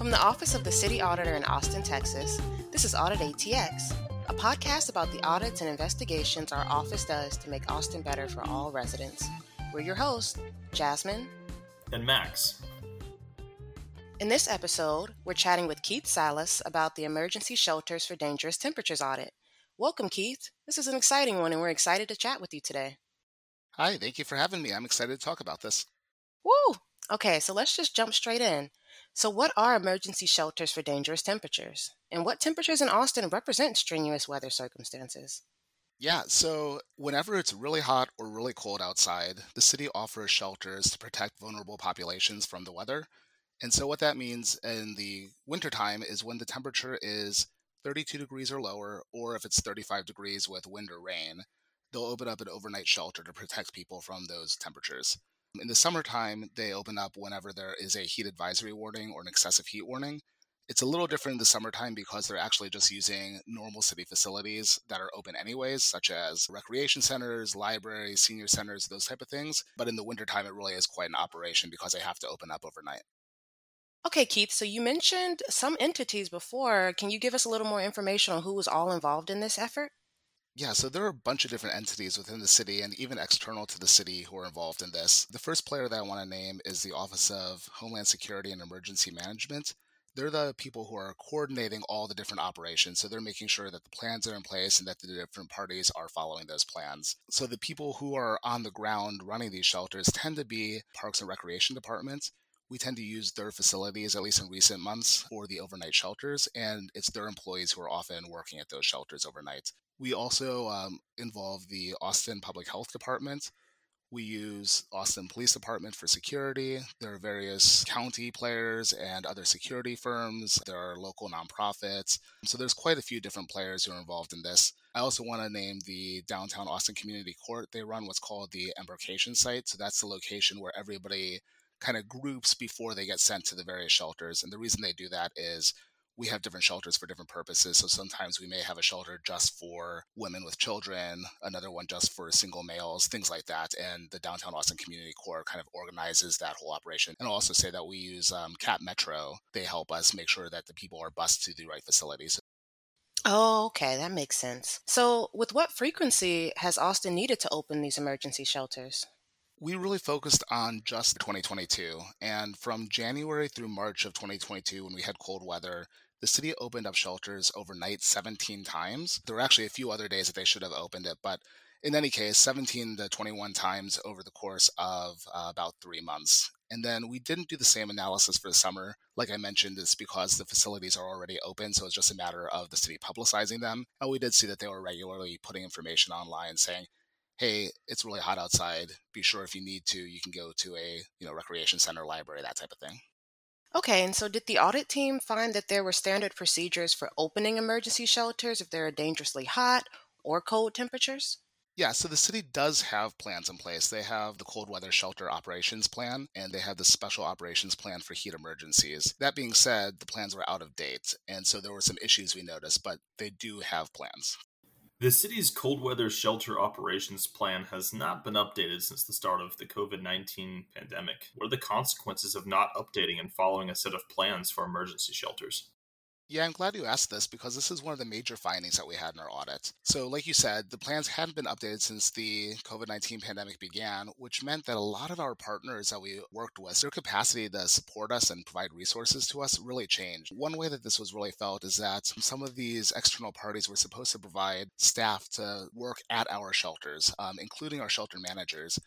From the office of the City Auditor in Austin, Texas, this is Audit ATX, a podcast about the audits and investigations our office does to make Austin better for all residents. We're your hosts, Jasmine and Max. In this episode, we're chatting with Keith Salas about the Emergency Shelters for Dangerous Temperatures audit. Welcome, Keith. This is an exciting one, and we're excited to chat with you today. Hi, thank you for having me. I'm excited to talk about this. Woo! Okay, so let's just jump straight in. So, what are emergency shelters for dangerous temperatures? And what temperatures in Austin represent strenuous weather circumstances? Yeah, so whenever it's really hot or really cold outside, the city offers shelters to protect vulnerable populations from the weather. And so, what that means in the wintertime is when the temperature is 32 degrees or lower, or if it's 35 degrees with wind or rain, they'll open up an overnight shelter to protect people from those temperatures. In the summertime, they open up whenever there is a heat advisory warning or an excessive heat warning. It's a little different in the summertime because they're actually just using normal city facilities that are open anyways, such as recreation centers, libraries, senior centers, those type of things. But in the wintertime, it really is quite an operation because they have to open up overnight. Okay, Keith, so you mentioned some entities before. Can you give us a little more information on who was all involved in this effort? Yeah, so there are a bunch of different entities within the city and even external to the city who are involved in this. The first player that I want to name is the Office of Homeland Security and Emergency Management. They're the people who are coordinating all the different operations. So they're making sure that the plans are in place and that the different parties are following those plans. So the people who are on the ground running these shelters tend to be parks and recreation departments we tend to use their facilities, at least in recent months, for the overnight shelters, and it's their employees who are often working at those shelters overnight. We also um, involve the Austin Public Health Department. We use Austin Police Department for security. There are various county players and other security firms. There are local nonprofits. So there's quite a few different players who are involved in this. I also want to name the downtown Austin Community Court. They run what's called the embarkation site. So that's the location where everybody kind of groups before they get sent to the various shelters. And the reason they do that is we have different shelters for different purposes. So sometimes we may have a shelter just for women with children, another one just for single males, things like that. And the Downtown Austin Community Court kind of organizes that whole operation. And I'll also say that we use um, Cap Metro. They help us make sure that the people are bused to the right facilities. Oh, okay, that makes sense. So, with what frequency has Austin needed to open these emergency shelters? We really focused on just 2022. And from January through March of 2022, when we had cold weather, the city opened up shelters overnight 17 times. There were actually a few other days that they should have opened it, but in any case, 17 to 21 times over the course of uh, about three months. And then we didn't do the same analysis for the summer. Like I mentioned, it's because the facilities are already open. So it's just a matter of the city publicizing them. And we did see that they were regularly putting information online saying, hey, it's really hot outside. Be sure if you need to, you can go to a you know recreation center, library, that type of thing. Okay, and so did the audit team find that there were standard procedures for opening emergency shelters if there are dangerously hot or cold temperatures? Yeah, so the city does have plans in place. They have the cold weather shelter operations plan and they have the special operations plan for heat emergencies. That being said, the plans were out of date, and so there were some issues we noticed, but they do have plans. The city's cold weather shelter operations plan has not been updated since the start of the COVID 19 pandemic. What are the consequences of not updating and following a set of plans for emergency shelters? Yeah, I'm glad you asked this because this is one of the major findings that we had in our audit. So, like you said, the plans hadn't been updated since the COVID 19 pandemic began, which meant that a lot of our partners that we worked with, their capacity to support us and provide resources to us really changed. One way that this was really felt is that some of these external parties were supposed to provide staff to work at our shelters, um, including our shelter managers.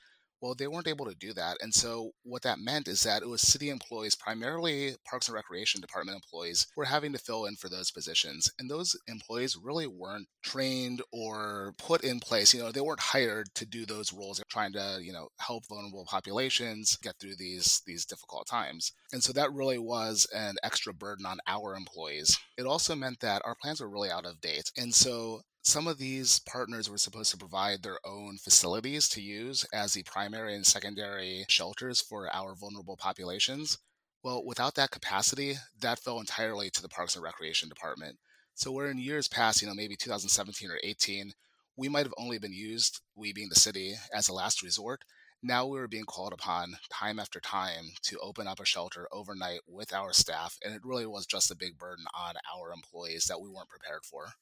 Well, they weren't able to do that. And so what that meant is that it was city employees, primarily Parks and Recreation Department employees, were having to fill in for those positions. And those employees really weren't trained or put in place. You know, they weren't hired to do those roles, trying to, you know, help vulnerable populations get through these these difficult times. And so that really was an extra burden on our employees. It also meant that our plans were really out of date. And so some of these partners were supposed to provide their own facilities to use as the primary and secondary shelters for our vulnerable populations. Well, without that capacity, that fell entirely to the Parks and Recreation Department. So, where in years past, you know, maybe 2017 or 18, we might have only been used, we being the city, as a last resort. Now we were being called upon time after time to open up a shelter overnight with our staff, and it really was just a big burden on our employees that we weren't prepared for.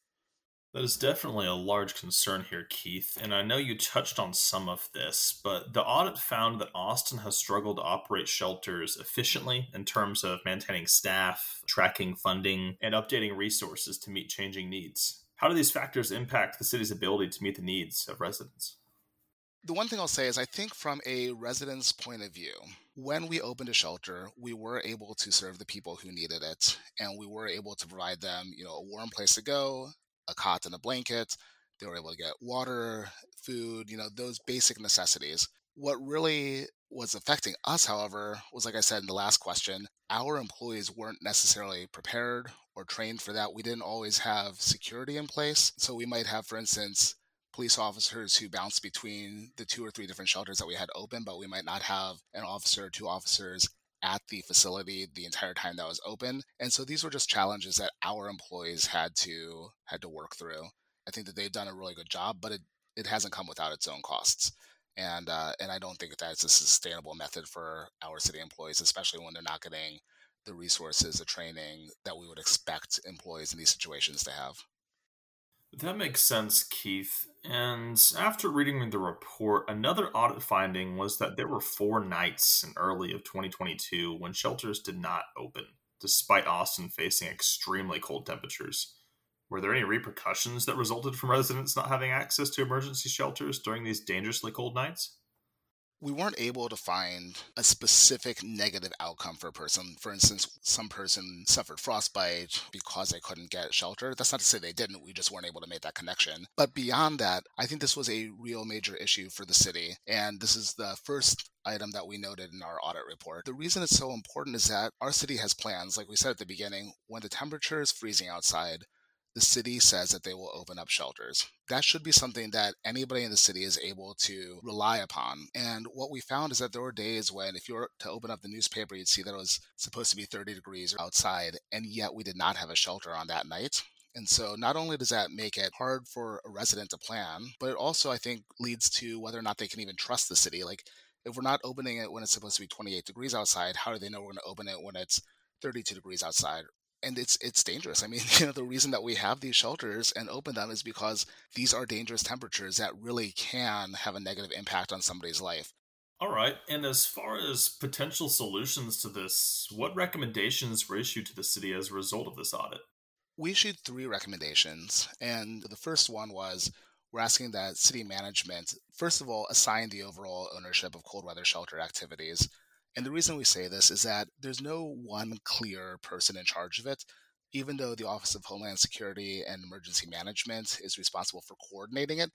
That is definitely a large concern here, Keith. And I know you touched on some of this, but the audit found that Austin has struggled to operate shelters efficiently in terms of maintaining staff, tracking funding, and updating resources to meet changing needs. How do these factors impact the city's ability to meet the needs of residents? The one thing I'll say is I think from a resident's point of view, when we opened a shelter, we were able to serve the people who needed it and we were able to provide them, you know, a warm place to go, a cot and a blanket. They were able to get water, food, you know, those basic necessities. What really was affecting us, however, was like I said in the last question, our employees weren't necessarily prepared or trained for that. We didn't always have security in place. So we might have, for instance, police officers who bounce between the two or three different shelters that we had open, but we might not have an officer or two officers at the facility the entire time that was open. And so these were just challenges that our employees had to had to work through. I think that they've done a really good job, but it, it hasn't come without its own costs. And uh, and I don't think that that's a sustainable method for our city employees, especially when they're not getting the resources, the training that we would expect employees in these situations to have. That makes sense, Keith. And after reading the report, another audit finding was that there were four nights in early of 2022 when shelters did not open, despite Austin facing extremely cold temperatures. Were there any repercussions that resulted from residents not having access to emergency shelters during these dangerously cold nights? We weren't able to find a specific negative outcome for a person. For instance, some person suffered frostbite because they couldn't get shelter. That's not to say they didn't, we just weren't able to make that connection. But beyond that, I think this was a real major issue for the city. And this is the first item that we noted in our audit report. The reason it's so important is that our city has plans, like we said at the beginning, when the temperature is freezing outside, the city says that they will open up shelters. That should be something that anybody in the city is able to rely upon. And what we found is that there were days when, if you were to open up the newspaper, you'd see that it was supposed to be 30 degrees outside, and yet we did not have a shelter on that night. And so not only does that make it hard for a resident to plan, but it also, I think, leads to whether or not they can even trust the city. Like, if we're not opening it when it's supposed to be 28 degrees outside, how do they know we're going to open it when it's 32 degrees outside and it's it's dangerous. I mean, you know, the reason that we have these shelters and open them is because these are dangerous temperatures that really can have a negative impact on somebody's life. All right. And as far as potential solutions to this, what recommendations were issued to the city as a result of this audit? We issued three recommendations, and the first one was we're asking that city management, first of all, assign the overall ownership of cold weather shelter activities and the reason we say this is that there's no one clear person in charge of it. Even though the Office of Homeland Security and Emergency Management is responsible for coordinating it,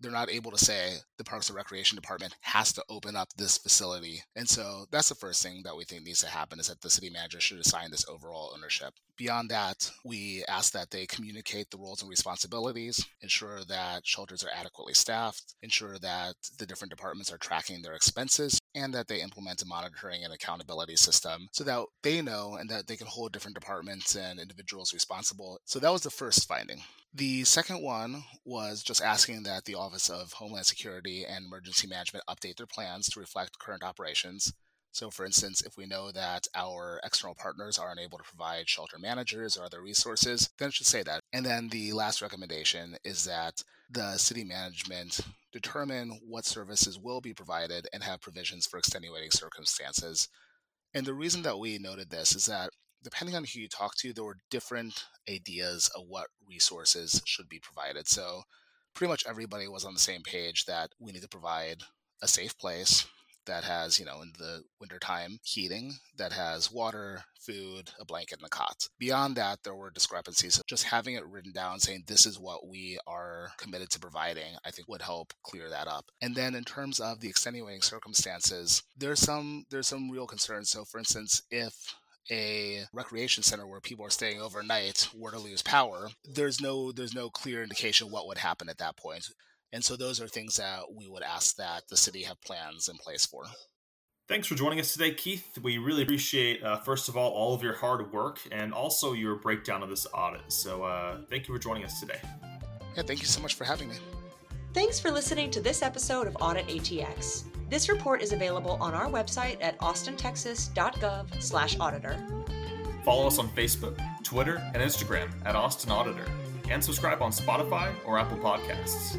they're not able to say the Parks and Recreation Department has to open up this facility. And so that's the first thing that we think needs to happen is that the city manager should assign this overall ownership. Beyond that, we ask that they communicate the roles and responsibilities, ensure that shelters are adequately staffed, ensure that the different departments are tracking their expenses, and that they implement a monitoring and accountability system so that they know and that they can hold different departments and individuals responsible. So that was the first finding. The second one was just asking that the Office of Homeland Security and Emergency Management update their plans to reflect current operations. So, for instance, if we know that our external partners are unable to provide shelter managers or other resources, then it should say that. And then the last recommendation is that the city management determine what services will be provided and have provisions for extenuating circumstances. And the reason that we noted this is that depending on who you talk to, there were different ideas of what resources should be provided. So pretty much everybody was on the same page that we need to provide a safe place that has, you know, in the wintertime heating, that has water, food, a blanket, and a cot. Beyond that, there were discrepancies. Just having it written down saying this is what we are committed to providing, I think would help clear that up. And then in terms of the extenuating circumstances, there's some there's some real concerns. So for instance, if a recreation center where people are staying overnight were to lose power, there's no there's no clear indication what would happen at that point. And so those are things that we would ask that the city have plans in place for. Thanks for joining us today, Keith. We really appreciate, uh, first of all, all of your hard work and also your breakdown of this audit. So uh, thank you for joining us today. Yeah, thank you so much for having me. Thanks for listening to this episode of Audit ATX. This report is available on our website at austintexas.gov/auditor. Follow us on Facebook, Twitter, and Instagram at Austin Auditor, and subscribe on Spotify or Apple Podcasts.